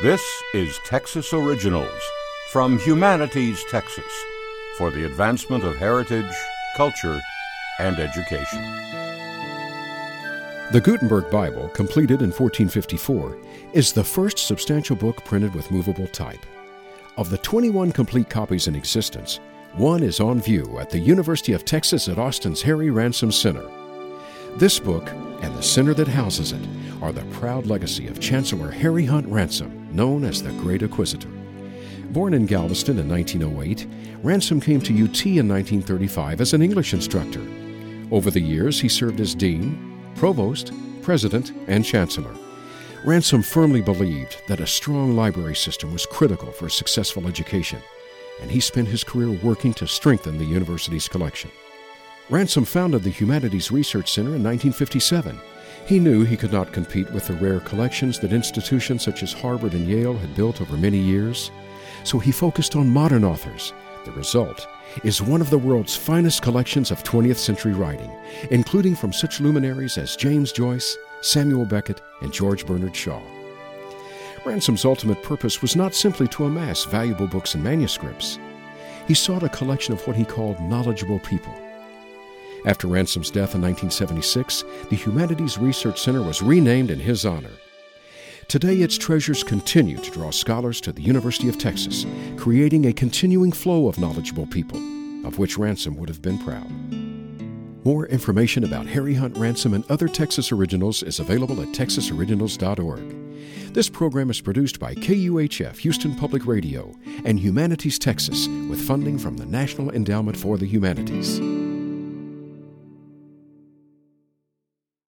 This is Texas Originals from Humanities Texas for the advancement of heritage, culture, and education. The Gutenberg Bible, completed in 1454, is the first substantial book printed with movable type. Of the 21 complete copies in existence, one is on view at the University of Texas at Austin's Harry Ransom Center. This book and the center that houses it are the proud legacy of Chancellor Harry Hunt Ransom, known as the Great Inquisitor. Born in Galveston in 1908, Ransom came to UT in 1935 as an English instructor. Over the years, he served as dean, provost, president, and chancellor. Ransom firmly believed that a strong library system was critical for successful education, and he spent his career working to strengthen the university's collection. Ransom founded the Humanities Research Center in 1957. He knew he could not compete with the rare collections that institutions such as Harvard and Yale had built over many years, so he focused on modern authors. The result is one of the world's finest collections of 20th century writing, including from such luminaries as James Joyce, Samuel Beckett, and George Bernard Shaw. Ransom's ultimate purpose was not simply to amass valuable books and manuscripts. He sought a collection of what he called knowledgeable people. After Ransom's death in 1976, the Humanities Research Center was renamed in his honor. Today, its treasures continue to draw scholars to the University of Texas, creating a continuing flow of knowledgeable people, of which Ransom would have been proud. More information about Harry Hunt Ransom and other Texas originals is available at texasoriginals.org. This program is produced by KUHF Houston Public Radio and Humanities Texas with funding from the National Endowment for the Humanities.